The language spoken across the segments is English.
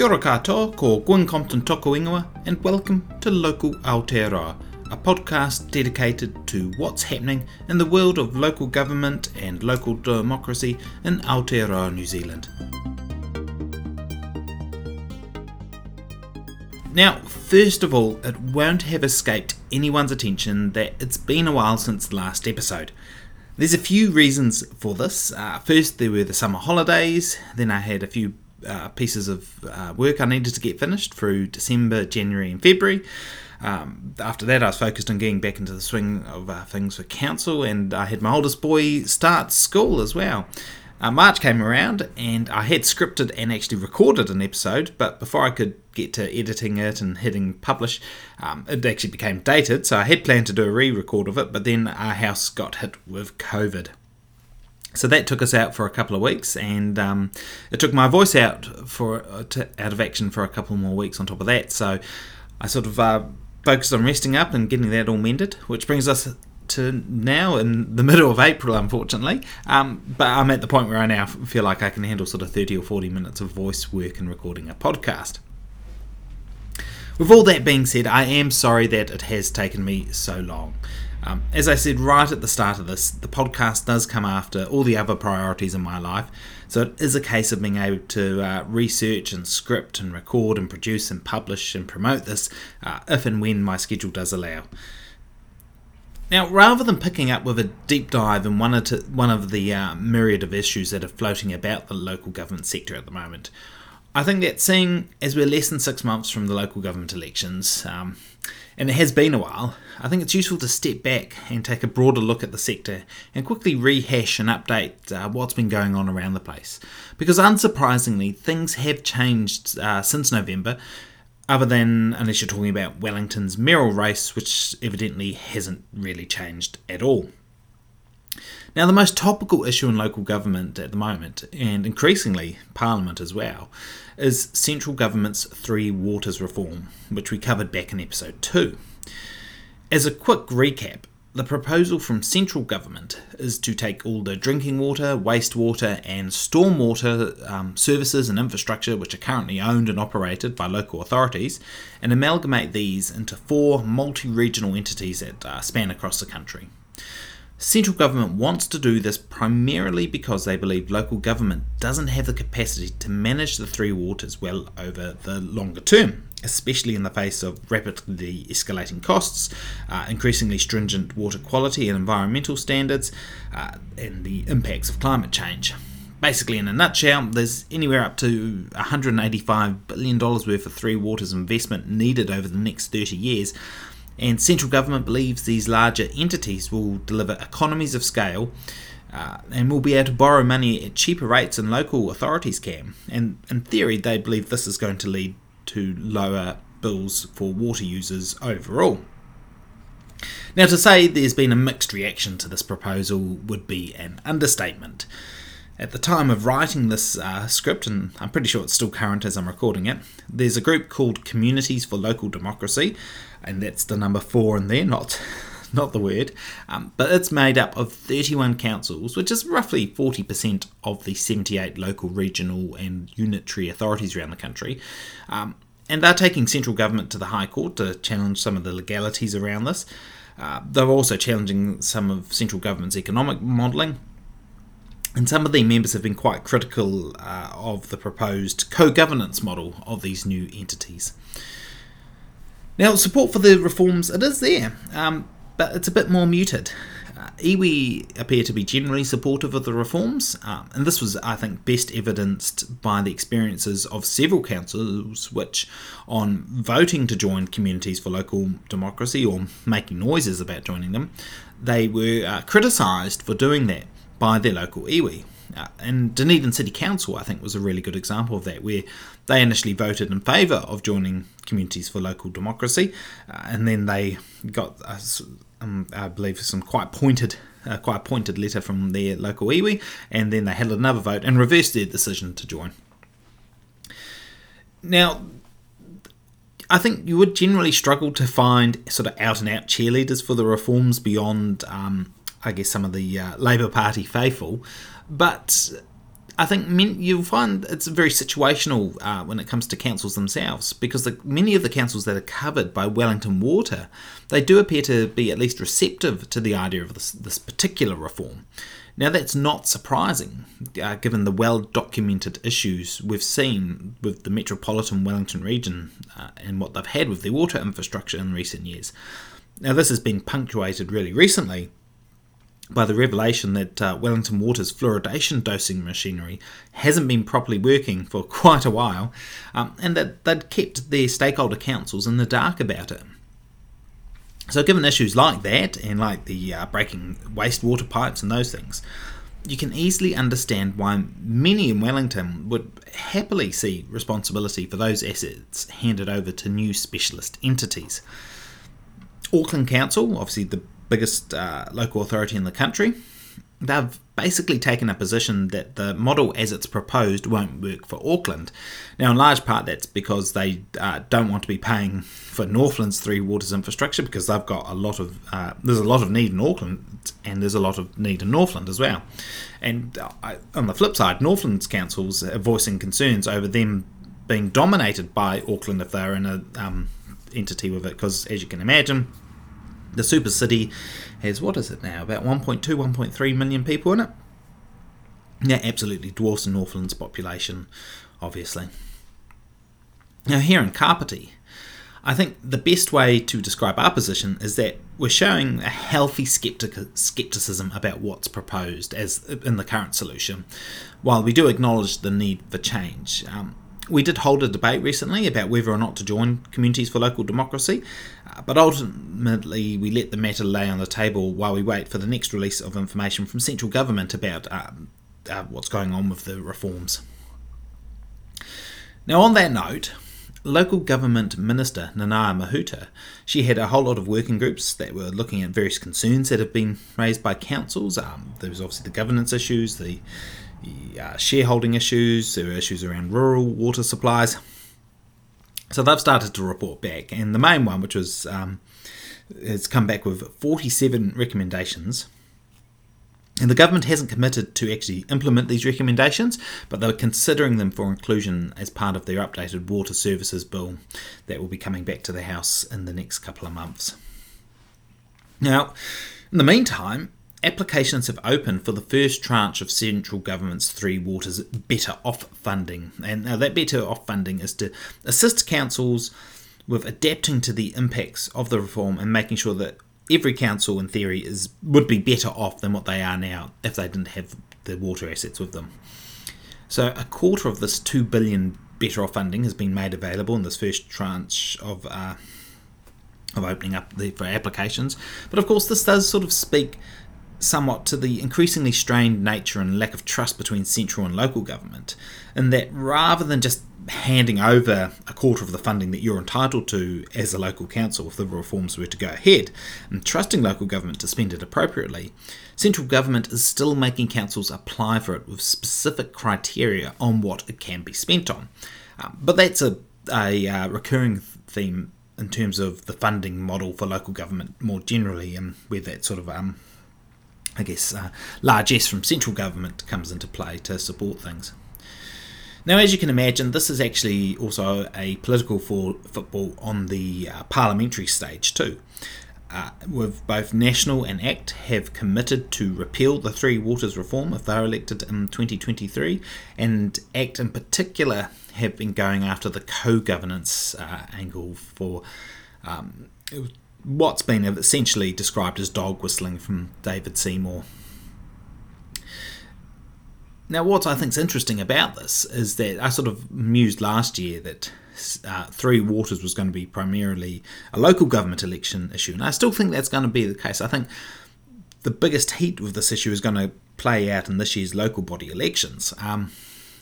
Kia ora katoa, ko Gwyn Compton toko ingoa, and welcome to Local Aotearoa, a podcast dedicated to what's happening in the world of local government and local democracy in Aotearoa, New Zealand. Now, first of all, it won't have escaped anyone's attention that it's been a while since the last episode. There's a few reasons for this. Uh, first, there were the summer holidays, then I had a few uh, pieces of uh, work I needed to get finished through December, January, and February. Um, after that, I was focused on getting back into the swing of uh, things for council, and I had my oldest boy start school as well. Uh, March came around, and I had scripted and actually recorded an episode, but before I could get to editing it and hitting publish, um, it actually became dated. So I had planned to do a re record of it, but then our house got hit with COVID. So that took us out for a couple of weeks, and um, it took my voice out for uh, to, out of action for a couple more weeks on top of that. So I sort of uh, focused on resting up and getting that all mended, which brings us to now in the middle of April, unfortunately. Um, but I'm at the point where I now feel like I can handle sort of 30 or 40 minutes of voice work and recording a podcast. With all that being said, I am sorry that it has taken me so long. Um, as I said right at the start of this, the podcast does come after all the other priorities in my life, so it is a case of being able to uh, research and script and record and produce and publish and promote this uh, if and when my schedule does allow. Now, rather than picking up with a deep dive in one of, one of the uh, myriad of issues that are floating about the local government sector at the moment, I think that seeing as we're less than six months from the local government elections, um, and it has been a while, I think it's useful to step back and take a broader look at the sector and quickly rehash and update uh, what's been going on around the place. Because unsurprisingly, things have changed uh, since November, other than unless you're talking about Wellington's mayoral race, which evidently hasn't really changed at all. Now, the most topical issue in local government at the moment, and increasingly Parliament as well, is central government's Three Waters reform, which we covered back in episode 2. As a quick recap, the proposal from central government is to take all the drinking water, wastewater, and stormwater um, services and infrastructure which are currently owned and operated by local authorities and amalgamate these into four multi regional entities that uh, span across the country. Central government wants to do this primarily because they believe local government doesn't have the capacity to manage the three waters well over the longer term, especially in the face of rapidly escalating costs, uh, increasingly stringent water quality and environmental standards, uh, and the impacts of climate change. Basically, in a nutshell, there's anywhere up to $185 billion worth of three waters investment needed over the next 30 years and central government believes these larger entities will deliver economies of scale uh, and will be able to borrow money at cheaper rates than local authorities can. And in theory, they believe this is going to lead to lower bills for water users overall. Now, to say there's been a mixed reaction to this proposal would be an understatement. At the time of writing this uh, script, and I'm pretty sure it's still current as I'm recording it, there's a group called Communities for Local Democracy, and that's the number four in there, not not the word, um, but it's made up of 31 councils, which is roughly 40% of the 78 local, regional, and unitary authorities around the country. Um, and they're taking central government to the High Court to challenge some of the legalities around this. Uh, they're also challenging some of central government's economic modelling and some of the members have been quite critical uh, of the proposed co governance model of these new entities. Now, support for the reforms, it is there, um, but it's a bit more muted. Uh, iwi appear to be generally supportive of the reforms, um, and this was, I think, best evidenced by the experiences of several councils which, on voting to join communities for local democracy or making noises about joining them, they were uh, criticised for doing that by their local iwi. Uh, and Dunedin City Council, I think, was a really good example of that, where they initially voted in favour of joining Communities for Local Democracy, uh, and then they got, uh, um, I believe, some quite pointed, quite pointed letter from their local iwi, and then they had another vote and reversed their decision to join. Now, I think you would generally struggle to find sort of out and out cheerleaders for the reforms beyond um, I guess, some of the uh, Labour Party faithful. But I think you'll find it's very situational uh, when it comes to councils themselves, because the, many of the councils that are covered by Wellington Water, they do appear to be at least receptive to the idea of this, this particular reform. Now, that's not surprising, uh, given the well documented issues we've seen with the metropolitan Wellington region uh, and what they've had with their water infrastructure in recent years. Now, this has been punctuated really recently by the revelation that uh, Wellington Water's fluoridation dosing machinery hasn't been properly working for quite a while, um, and that they'd kept their stakeholder councils in the dark about it. So, given issues like that, and like the uh, breaking wastewater pipes and those things, you can easily understand why many in Wellington would happily see responsibility for those assets handed over to new specialist entities. Auckland Council, obviously the biggest uh, local authority in the country, they've basically taken a position that the model as it's proposed won't work for Auckland. Now, in large part, that's because they uh, don't want to be paying for Northland's three waters infrastructure because they've got a lot of uh, there's a lot of need in Auckland and there's a lot of need in Northland as well. And uh, on the flip side, Northland's councils are voicing concerns over them being dominated by Auckland if they're in a um, entity with it because, as you can imagine the super city has, what is it now, about 1.2, 1.3 million people in it. That absolutely dwarfs Northland's population, obviously. Now, here in Kapiti, I think the best way to describe our position is that we're showing a healthy skeptic- skepticism about what's proposed as in the current solution, while we do acknowledge the need for change. Um, we did hold a debate recently about whether or not to join Communities for Local Democracy, uh, but ultimately we let the matter lay on the table while we wait for the next release of information from central government about um, uh, what's going on with the reforms. Now, on that note, local government minister Nanaia Mahuta, she had a whole lot of working groups that were looking at various concerns that have been raised by councils. Um, there was obviously the governance issues, the uh, shareholding issues, there are issues around rural water supplies. So they've started to report back, and the main one, which was um, has come back with 47 recommendations. And the government hasn't committed to actually implement these recommendations, but they're considering them for inclusion as part of their updated water services bill that will be coming back to the House in the next couple of months. Now, in the meantime, applications have opened for the first tranche of central government's Three Waters Better Off funding. And now that Better Off funding is to assist councils with adapting to the impacts of the reform and making sure that every council, in theory, is would be better off than what they are now if they didn't have the water assets with them. So a quarter of this two billion Better Off funding has been made available in this first tranche of. Uh, of opening up the, for applications, but of course, this does sort of speak somewhat to the increasingly strained nature and lack of trust between central and local government, in that rather than just handing over a quarter of the funding that you're entitled to as a local council if the reforms were to go ahead, and trusting local government to spend it appropriately, central government is still making councils apply for it with specific criteria on what it can be spent on. Um, but that's a, a uh, recurring theme in terms of the funding model for local government more generally, and where that sort of um, I guess, uh, largesse from central government comes into play to support things. Now, as you can imagine, this is actually also a political for football on the uh, parliamentary stage too. Uh, with both National and ACT have committed to repeal the Three Waters reform if they're elected in 2023, and ACT in particular have been going after the co-governance uh, angle for um, what's been essentially described as dog whistling from David Seymour. Now, what I think is interesting about this is that I sort of mused last year that uh, Three Waters was going to be primarily a local government election issue, and I still think that's going to be the case. I think the biggest heat with this issue is going to play out in this year's local body elections. Um,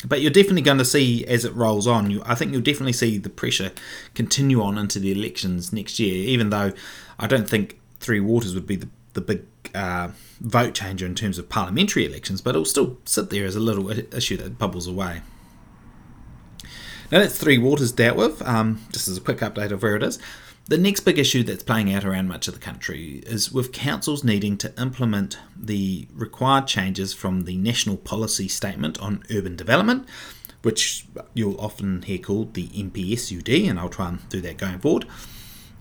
but you're definitely going to see as it rolls on. You, I think you'll definitely see the pressure continue on into the elections next year. Even though I don't think Three Waters would be the the big uh, vote changer in terms of parliamentary elections, but it'll still sit there as a little issue that bubbles away. Now that's Three Waters dealt with. Um, just as a quick update of where it is. The next big issue that's playing out around much of the country is with councils needing to implement the required changes from the National Policy Statement on Urban Development, which you'll often hear called the NPSUD, and I'll try and do that going forward.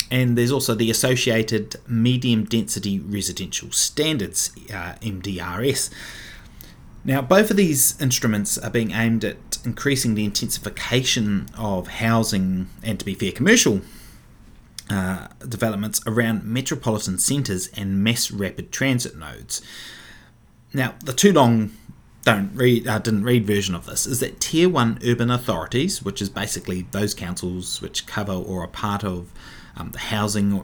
And there's also the Associated Medium Density Residential Standards, uh, MDRS. Now, both of these instruments are being aimed at increasing the intensification of housing and, to be fair, commercial uh, developments around metropolitan centres and mass rapid transit nodes. Now, the too long don't read uh, didn't read version of this is that tier one urban authorities, which is basically those councils which cover or are part of um, the housing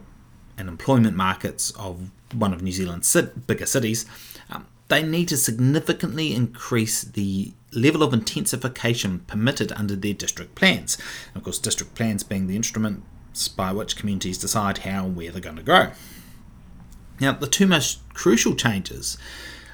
and employment markets of one of New Zealand's bigger cities, um, they need to significantly increase the level of intensification permitted under their district plans. And of course, district plans being the instrument by which communities decide how and where they're going to grow. Now, the two most crucial changes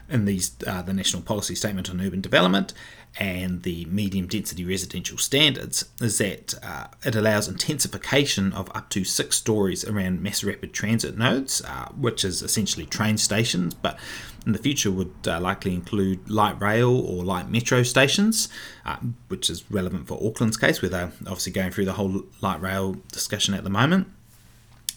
in these uh, the National Policy Statement on Urban Development and the medium density residential standards is that uh, it allows intensification of up to six stories around mass rapid transit nodes, uh, which is essentially train stations, but in the future would uh, likely include light rail or light metro stations, uh, which is relevant for Auckland's case, where they're obviously going through the whole light rail discussion at the moment.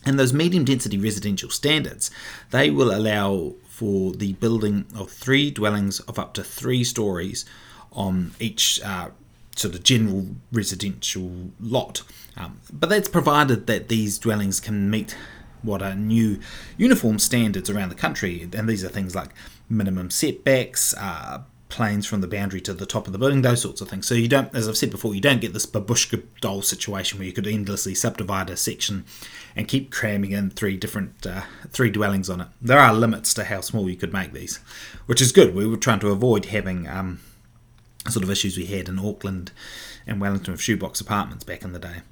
And those medium density residential standards, they will allow for the building of three dwellings of up to three stories on each uh, sort of general residential lot. Um, but that's provided that these dwellings can meet what are new uniform standards around the country, and these are things like minimum setbacks, uh, planes from the boundary to the top of the building, those sorts of things. So you don't, as I've said before, you don't get this babushka doll situation where you could endlessly subdivide a section and keep cramming in three different uh, three dwellings on it. There are limits to how small you could make these, which is good. We were trying to avoid having um, sort of issues we had in Auckland and Wellington with shoebox apartments back in the day.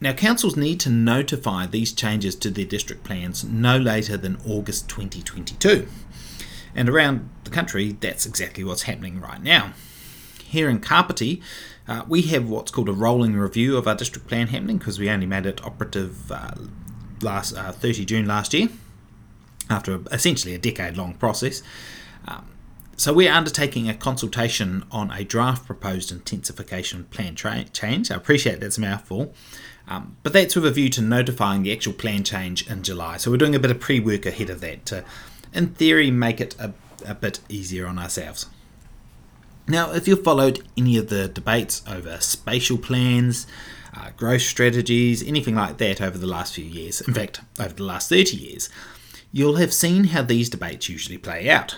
Now, councils need to notify these changes to their district plans no later than August 2022. And around the country, that's exactly what's happening right now. Here in Kapiti, uh, we have what's called a rolling review of our district plan happening because we only made it operative uh, last uh, 30 June last year after essentially a decade long process. Um, so we're undertaking a consultation on a draft proposed intensification plan tra- change. I appreciate that's a mouthful, um, but that's with a view to notifying the actual plan change in July. So we're doing a bit of pre-work ahead of that to, in theory, make it a, a bit easier on ourselves. Now, if you've followed any of the debates over spatial plans, uh, growth strategies, anything like that over the last few years, in fact, over the last 30 years, you'll have seen how these debates usually play out.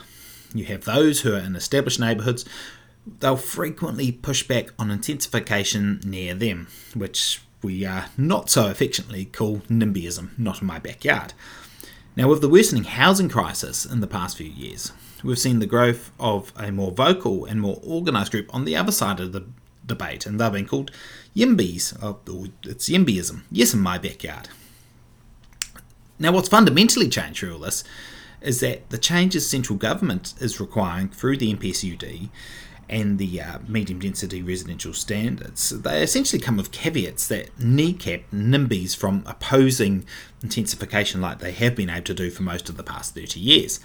You have those who are in established neighbourhoods, they'll frequently push back on intensification near them, which we uh, not so affectionately call NIMBYism, not in my backyard. Now, with the worsening housing crisis in the past few years, we've seen the growth of a more vocal and more organised group on the other side of the debate, and they've been called YIMBYs, or it's YIMBYism, yes, in my backyard. Now, what's fundamentally changed through all this is that the changes central government is requiring through the NPSUD and the uh, medium density residential standards, they essentially come with caveats that kneecap NIMBYs from opposing intensification like they have been able to do for most of the past 30 years.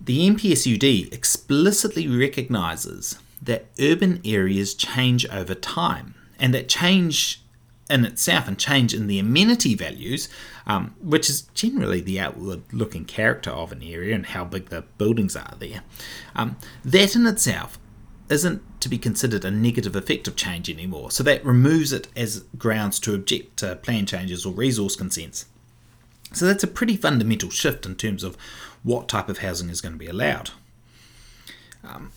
The NPSUD explicitly recognises that urban areas change over time and that change in itself and change in the amenity values, um, which is generally the outward looking character of an area and how big the buildings are there, um, that in itself isn't to be considered a negative effect of change anymore. So that removes it as grounds to object to plan changes or resource consents. So that's a pretty fundamental shift in terms of what type of housing is going to be allowed. Um,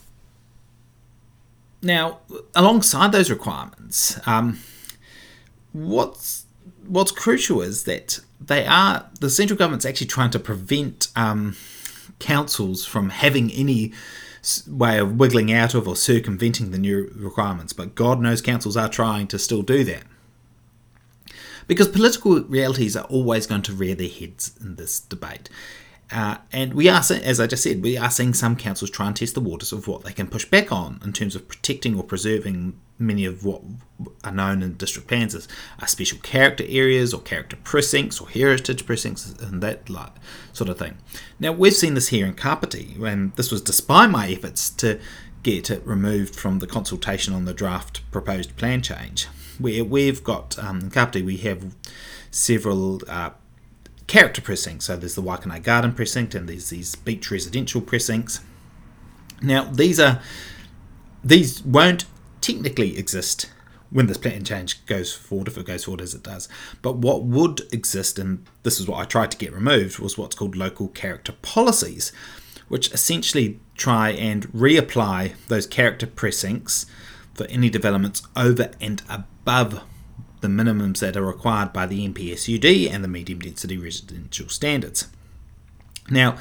now, alongside those requirements, um, what's what's crucial is that they are the central government's actually trying to prevent um, councils from having any way of wiggling out of or circumventing the new requirements. But God knows councils are trying to still do that. Because political realities are always going to rear their heads in this debate. Uh, and we are, as I just said, we are seeing some councils try and test the waters of what they can push back on in terms of protecting or preserving many of what are known in district plans as special character areas or character precincts or heritage precincts and that sort of thing. Now, we've seen this here in Kapiti, and this was despite my efforts to get it removed from the consultation on the draft proposed plan change, where we've got, um, in Kapiti, we have several uh, character precincts. So there's the Waikanae Garden precinct and there's these beach residential precincts. Now these are these won't technically exist when this plan change goes forward, if it goes forward as it does. But what would exist, and this is what I tried to get removed, was what's called local character policies, which essentially try and reapply those character precincts for any developments over and above the minimums that are required by the NPSUD and the medium density residential standards. Now,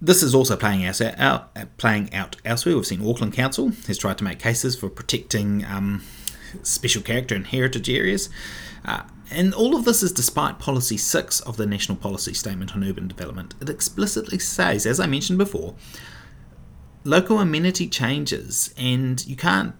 this is also playing out, out, playing out elsewhere. We've seen Auckland Council has tried to make cases for protecting um, special character and heritage areas. Uh, and all of this is despite Policy 6 of the National Policy Statement on Urban Development. It explicitly says, as I mentioned before, local amenity changes, and you can't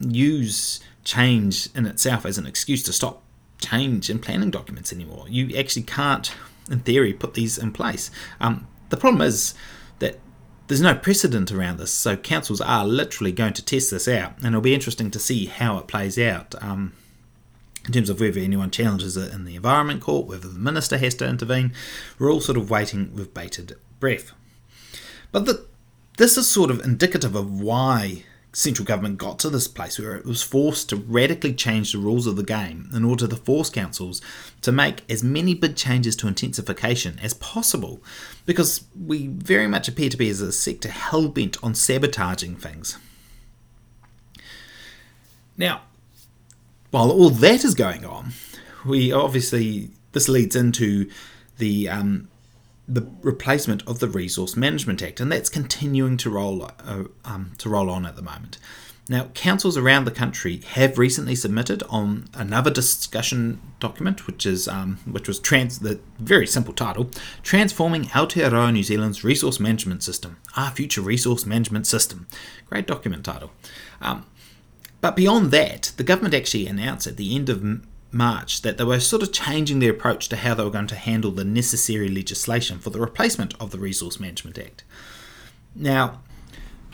use change in itself as an excuse to stop change in planning documents anymore. You actually can't, in theory, put these in place. Um, the problem is that there's no precedent around this, so councils are literally going to test this out, and it'll be interesting to see how it plays out. Um, in terms of whether anyone challenges it in the Environment Court, whether the Minister has to intervene, we're all sort of waiting with bated breath. But the, this is sort of indicative of why central government got to this place where it was forced to radically change the rules of the game in order to force councils to make as many big changes to intensification as possible, because we very much appear to be as a sector hell bent on sabotaging things. Now, while all that is going on, we obviously this leads into the um, the replacement of the Resource Management Act, and that's continuing to roll uh, um, to roll on at the moment. Now, councils around the country have recently submitted on another discussion document, which is um, which was trans the very simple title, "Transforming Aotearoa New Zealand's Resource Management System: Our Future Resource Management System." Great document title. Um, but beyond that, the government actually announced at the end of March that they were sort of changing their approach to how they were going to handle the necessary legislation for the replacement of the Resource Management Act. Now,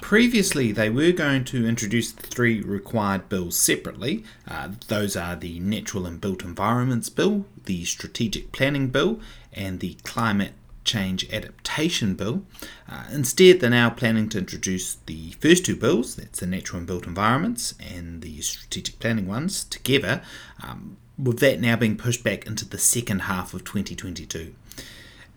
previously they were going to introduce the three required bills separately. Uh, those are the Natural and Built Environments Bill, the Strategic Planning Bill, and the Climate Change Adaptation Bill. Uh, instead, they're now planning to introduce the first two bills that's the Natural and Built Environments and the Strategic Planning ones together. Um, with that now being pushed back into the second half of 2022.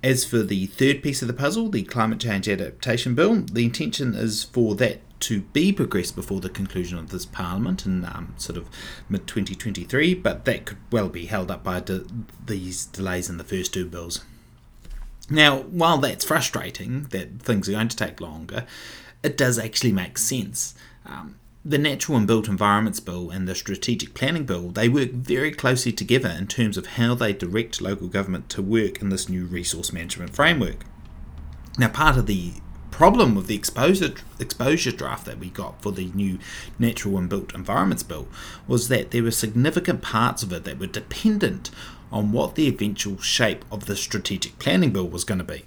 As for the third piece of the puzzle, the Climate Change Adaptation Bill, the intention is for that to be progressed before the conclusion of this Parliament in um, sort of mid 2023, but that could well be held up by de- these delays in the first two bills. Now, while that's frustrating that things are going to take longer, it does actually make sense. Um, the Natural and Built Environments Bill and the Strategic Planning Bill, they work very closely together in terms of how they direct local government to work in this new resource management framework. Now, part of the problem with the exposure exposure draft that we got for the new Natural and Built Environments Bill was that there were significant parts of it that were dependent on what the eventual shape of the Strategic Planning Bill was going to be.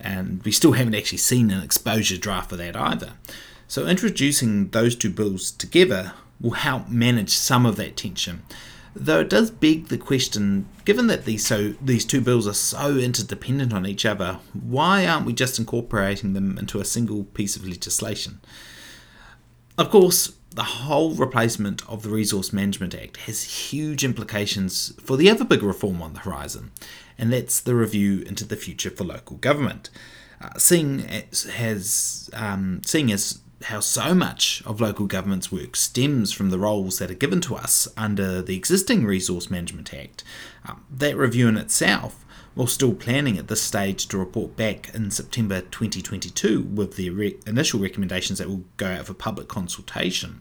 And we still haven't actually seen an exposure draft for that either. So, introducing those two bills together will help manage some of that tension. Though it does beg the question, given that these so these two bills are so interdependent on each other, why aren't we just incorporating them into a single piece of legislation? Of course, the whole replacement of the Resource Management Act has huge implications for the other big reform on the horizon, and that's the review into the future for local government. Uh, seeing as has um, seeing as how so much of local government's work stems from the roles that are given to us under the existing Resource Management Act. Um, that review in itself, while still planning at this stage to report back in September 2022 with the re- initial recommendations that will go out for public consultation,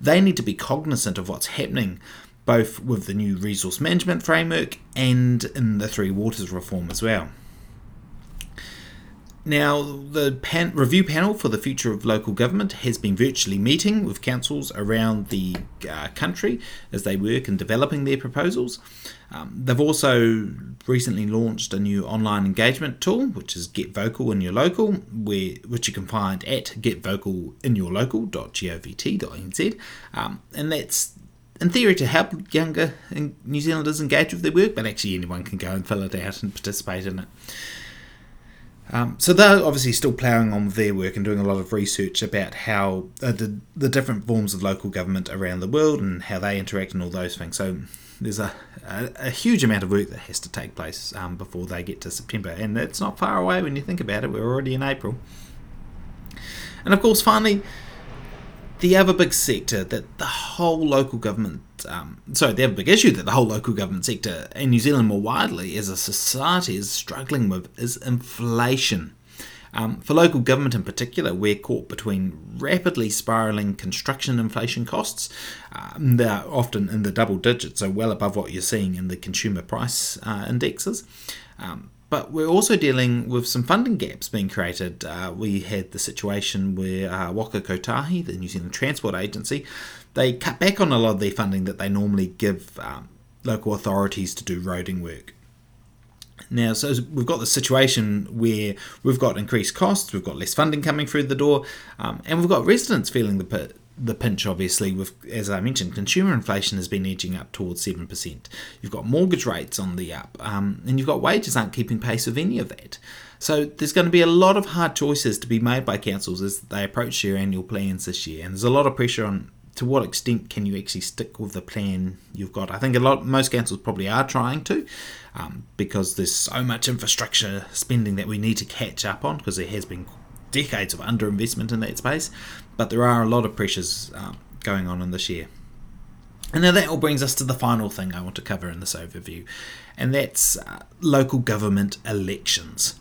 they need to be cognizant of what's happening both with the new resource management framework and in the Three Waters reform as well. Now, the pan- review panel for the future of local government has been virtually meeting with councils around the uh, country as they work in developing their proposals. Um, they've also recently launched a new online engagement tool, which is Get Vocal in Your Local, where which you can find at getvocalinyourlocal.govt.nz, um, and that's in theory to help younger New Zealanders engage with their work, but actually anyone can go and fill it out and participate in it. Um, so they're obviously still ploughing on with their work and doing a lot of research about how uh, the, the different forms of local government around the world and how they interact and all those things. So there's a, a, a huge amount of work that has to take place um, before they get to September, and it's not far away when you think about it. We're already in April. And of course, finally, the other big sector that the whole local government, um, sorry, the other big issue that the whole local government sector in New Zealand more widely as a society is struggling with is inflation. Um, for local government in particular, we're caught between rapidly spiralling construction inflation costs. Um, they're often in the double digits, so well above what you're seeing in the consumer price uh, indexes. Um, but we're also dealing with some funding gaps being created. Uh, we had the situation where uh, Waka Kotahi, the New Zealand Transport Agency, they cut back on a lot of their funding that they normally give um, local authorities to do roading work. Now, so we've got the situation where we've got increased costs, we've got less funding coming through the door, um, and we've got residents feeling the the pinch, obviously, with, as I mentioned, consumer inflation has been edging up towards 7%. You've got mortgage rates on the up, um, and you've got wages aren't keeping pace with any of that. So there's going to be a lot of hard choices to be made by councils as they approach their annual plans this year, and there's a lot of pressure on to what extent can you actually stick with the plan you've got. I think a lot, most councils probably are trying to, um, because there's so much infrastructure spending that we need to catch up on, because there has been decades of underinvestment in that space, but there are a lot of pressures um, going on in this year. And now that all brings us to the final thing I want to cover in this overview, and that's uh, local government elections.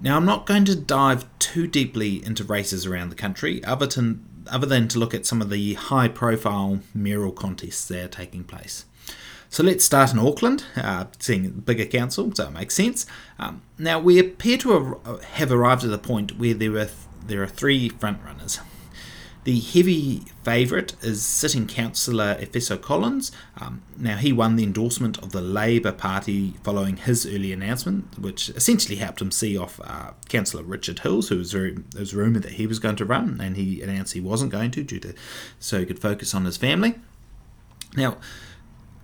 Now, I'm not going to dive too deeply into races around the country, other than, other than to look at some of the high profile mayoral contests that are taking place. So let's start in Auckland, uh, seeing bigger council, so it makes sense. Um, now we appear to have arrived at the point where there are th- there are three frontrunners. The heavy favourite is sitting councillor Efeso Collins. Um, now, he won the endorsement of the Labour Party following his early announcement, which essentially helped him see off uh, Councillor Richard Hills, who was, very, was rumoured that he was going to run, and he announced he wasn't going to due to so he could focus on his family. Now,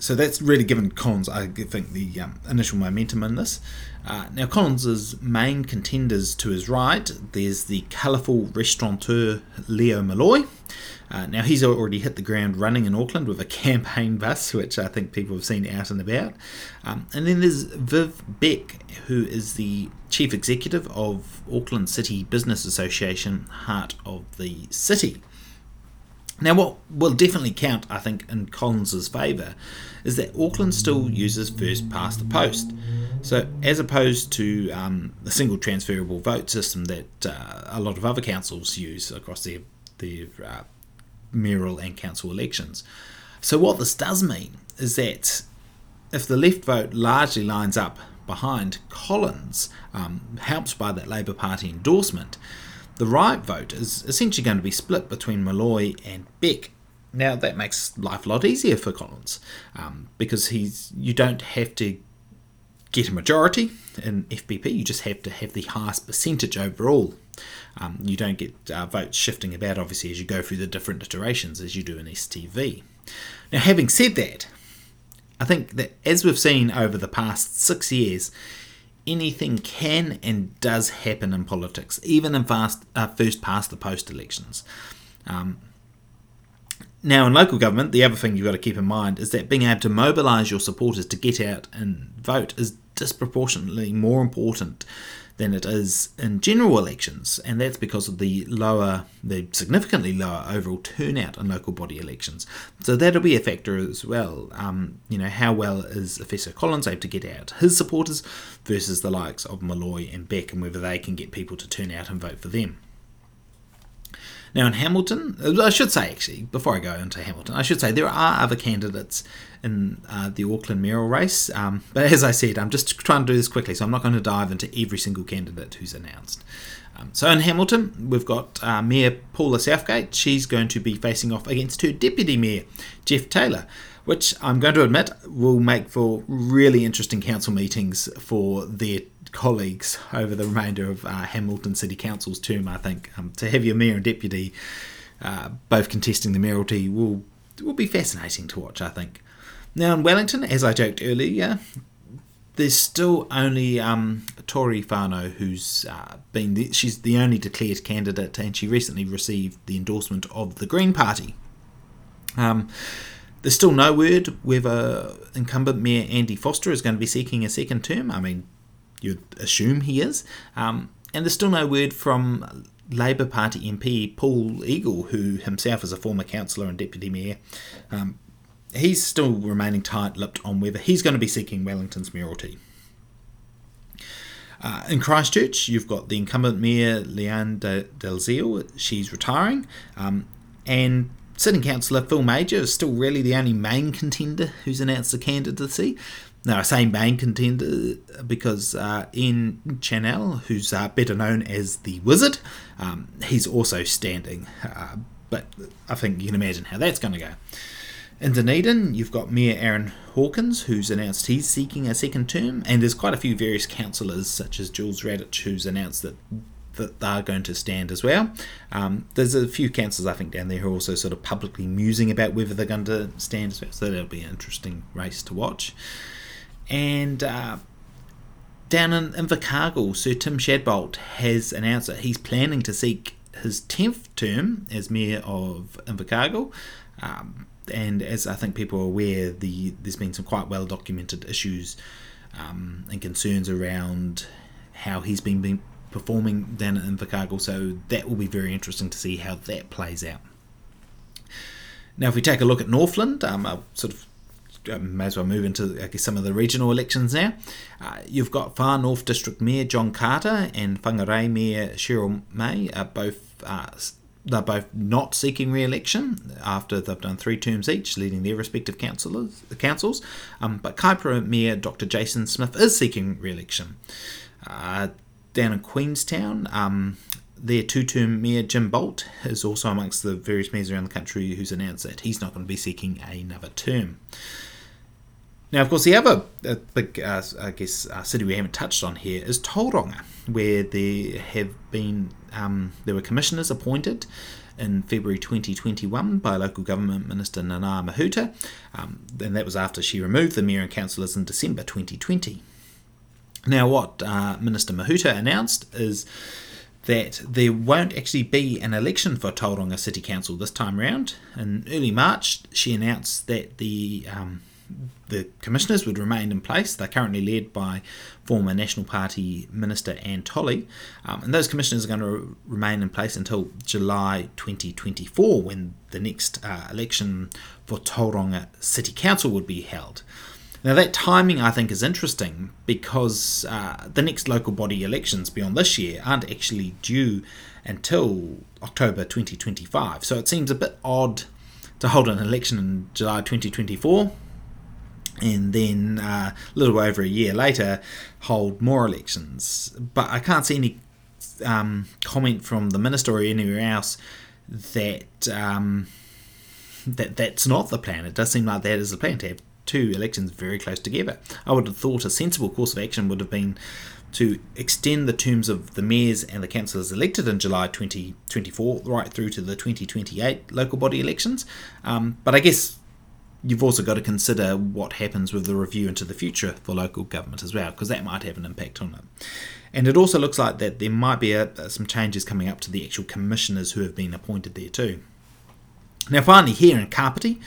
so that's really given Collins, I think, the um, initial momentum in this. Uh, now, Collins's main contenders to his right, there's the colourful restaurateur Leo Molloy. Uh, now, he's already hit the ground running in Auckland with a campaign bus, which I think people have seen out and about. Um, and then there's Viv Beck, who is the chief executive of Auckland City Business Association, Heart of the City. Now, what will definitely count, I think, in Collins's favour is that Auckland still uses first past the post. So, as opposed to um, the single transferable vote system that uh, a lot of other councils use across their, their uh, mayoral and council elections. So, what this does mean is that if the left vote largely lines up behind Collins, um, helped by that Labour Party endorsement, the right vote is essentially going to be split between Molloy and Beck. Now that makes life a lot easier for Collins um, because he's you don't have to get a majority in FPP. You just have to have the highest percentage overall. Um, you don't get uh, votes shifting about obviously as you go through the different iterations as you do in STV. Now, having said that, I think that as we've seen over the past six years, anything can and does happen in politics, even in fast, uh, first past the post elections. Um, now, in local government, the other thing you've got to keep in mind is that being able to mobilise your supporters to get out and vote is disproportionately more important than it is in general elections, and that's because of the lower, the significantly lower overall turnout in local body elections. So that'll be a factor as well. Um, you know, how well is Efeso Collins able to get out his supporters versus the likes of Molloy and Beck, and whether they can get people to turn out and vote for them. Now, in Hamilton, I should say actually, before I go into Hamilton, I should say there are other candidates in uh, the Auckland mayoral race. Um, but as I said, I'm just trying to do this quickly, so I'm not going to dive into every single candidate who's announced. Um, so in Hamilton, we've got uh, Mayor Paula Southgate. She's going to be facing off against her deputy mayor, Jeff Taylor, which I'm going to admit will make for really interesting council meetings for their colleagues over the remainder of uh, Hamilton City Council's term. I think um, to have your mayor and deputy uh, both contesting the mayoralty will will be fascinating to watch. I think. Now in Wellington, as I joked earlier, there's still only um, Tory Whanau who's uh, been the, she's the only declared candidate, and she recently received the endorsement of the Green Party. Um, there's still no word whether incumbent Mayor Andy Foster is going to be seeking a second term. I mean, you'd assume he is. Um, and there's still no word from Labour Party MP Paul Eagle, who himself is a former councillor and deputy mayor. Um, he's still remaining tight lipped on whether he's going to be seeking Wellington's mayoralty. Uh, in Christchurch, you've got the incumbent mayor Leanne De- Dalziel. She's retiring. Um, and sitting councillor Phil Mauger is still really the only main contender who's announced a candidacy. Now, I say main contender because uh, Ian Channell, who's uh, better known as the Wizard, um, he's also standing. Uh, but I think you can imagine how that's going to go. In Dunedin, you've got Mayor Aaron Hawkins, who's announced he's seeking a second term, and there's quite a few various councillors, such as Jules Radich, who's announced that that they're going to stand as well. Um, there's a few councillors, I think, down there who are also sort of publicly musing about whether they're going to stand as well, so that'll be an interesting race to watch. And uh, down in Invercargill, Sir Tim Shadbolt has announced that he's planning to seek his 10th term as Mayor of Invercargill. Um, and as I think people are aware, the there's been some quite well documented issues um, and concerns around how he's been, been performing down at Invercargill, so that will be very interesting to see how that plays out. Now, if we take a look at Northland, um, I'll sort of uh, may as well move into I guess some of the regional elections now. Uh, you've got Far North District Mayor John Carter and Whangarei Mayor Sheryl Mai are both uh, they're both not seeking re-election after they've done three terms each, leading their respective councillors, councils. Um, but Kaipara Mayor Dr. Jason Smith is seeking re-election. Uh, down in Queenstown, um, their two-term mayor Jim Boult is also amongst the various mayors around the country who's announced that he's not going to be seeking another term. Now, of course, the other uh, big, uh, I guess, uh, city we haven't touched on here is Tauranga, where there have been um, there were commissioners appointed in February 2021 by local government minister Nanaia Mahuta, um, and that was after she removed the mayor and councillors in December 2020. Now, what uh, Minister Mahuta announced is that there won't actually be an election for Tauranga City Council this time round. In early March, she announced that the um, the commissioners would remain in place. They're currently led by former National Party Minister Anne Tolley, um, and those commissioners are going to remain in place until July 2024 when the next uh, election for Tauranga City Council would be held. Now, that timing I think is interesting because uh, the next local body elections beyond this year aren't actually due until October 2025, so it seems a bit odd to hold an election in July 2024 and then uh, a little over a year later hold more elections. But I can't see any um, comment from the minister or anywhere else that um, that that's not the plan. It does seem like that is the plan to have two elections very close together. I would have thought a sensible course of action would have been to extend the terms of the mayors and the councillors elected in July 2024 right through to the 2028 local body elections. Um, but I guess you've also got to consider what happens with the review into the future for local government as well, because that might have an impact on it. And it also looks like that there might be a, some changes coming up to the actual commissioners who have been appointed there too. Now, finally, here in Kapiti,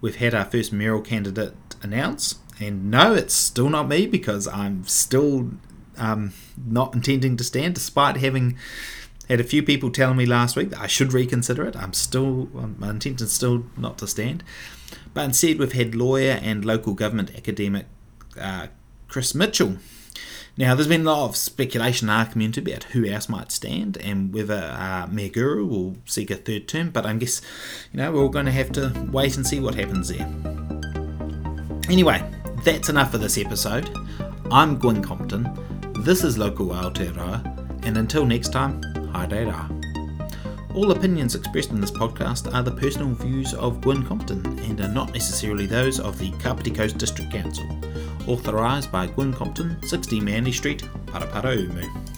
we've had our first mayoral candidate announced, and no, it's still not me because I'm still um, not intending to stand, despite having had a few people telling me last week that I should reconsider it. I'm still, my intention is still not to stand. But instead, we've had lawyer and local government academic uh, Chris Mitchell. Now, there's been a lot of speculation in our community about who else might stand and whether uh, Mayor Guru will seek a third term, but I guess, you know, we're all going to have to wait and see what happens there. Anyway, that's enough for this episode. I'm Gwyn Compton, this is Local Aotearoa, and until next time, haere rā. All opinions expressed in this podcast are the personal views of Gwyn Compton and are not necessarily those of the Kapiti Coast District Council. Authorised by Gwyn Compton, 60 Manly Street, Paraparaumu.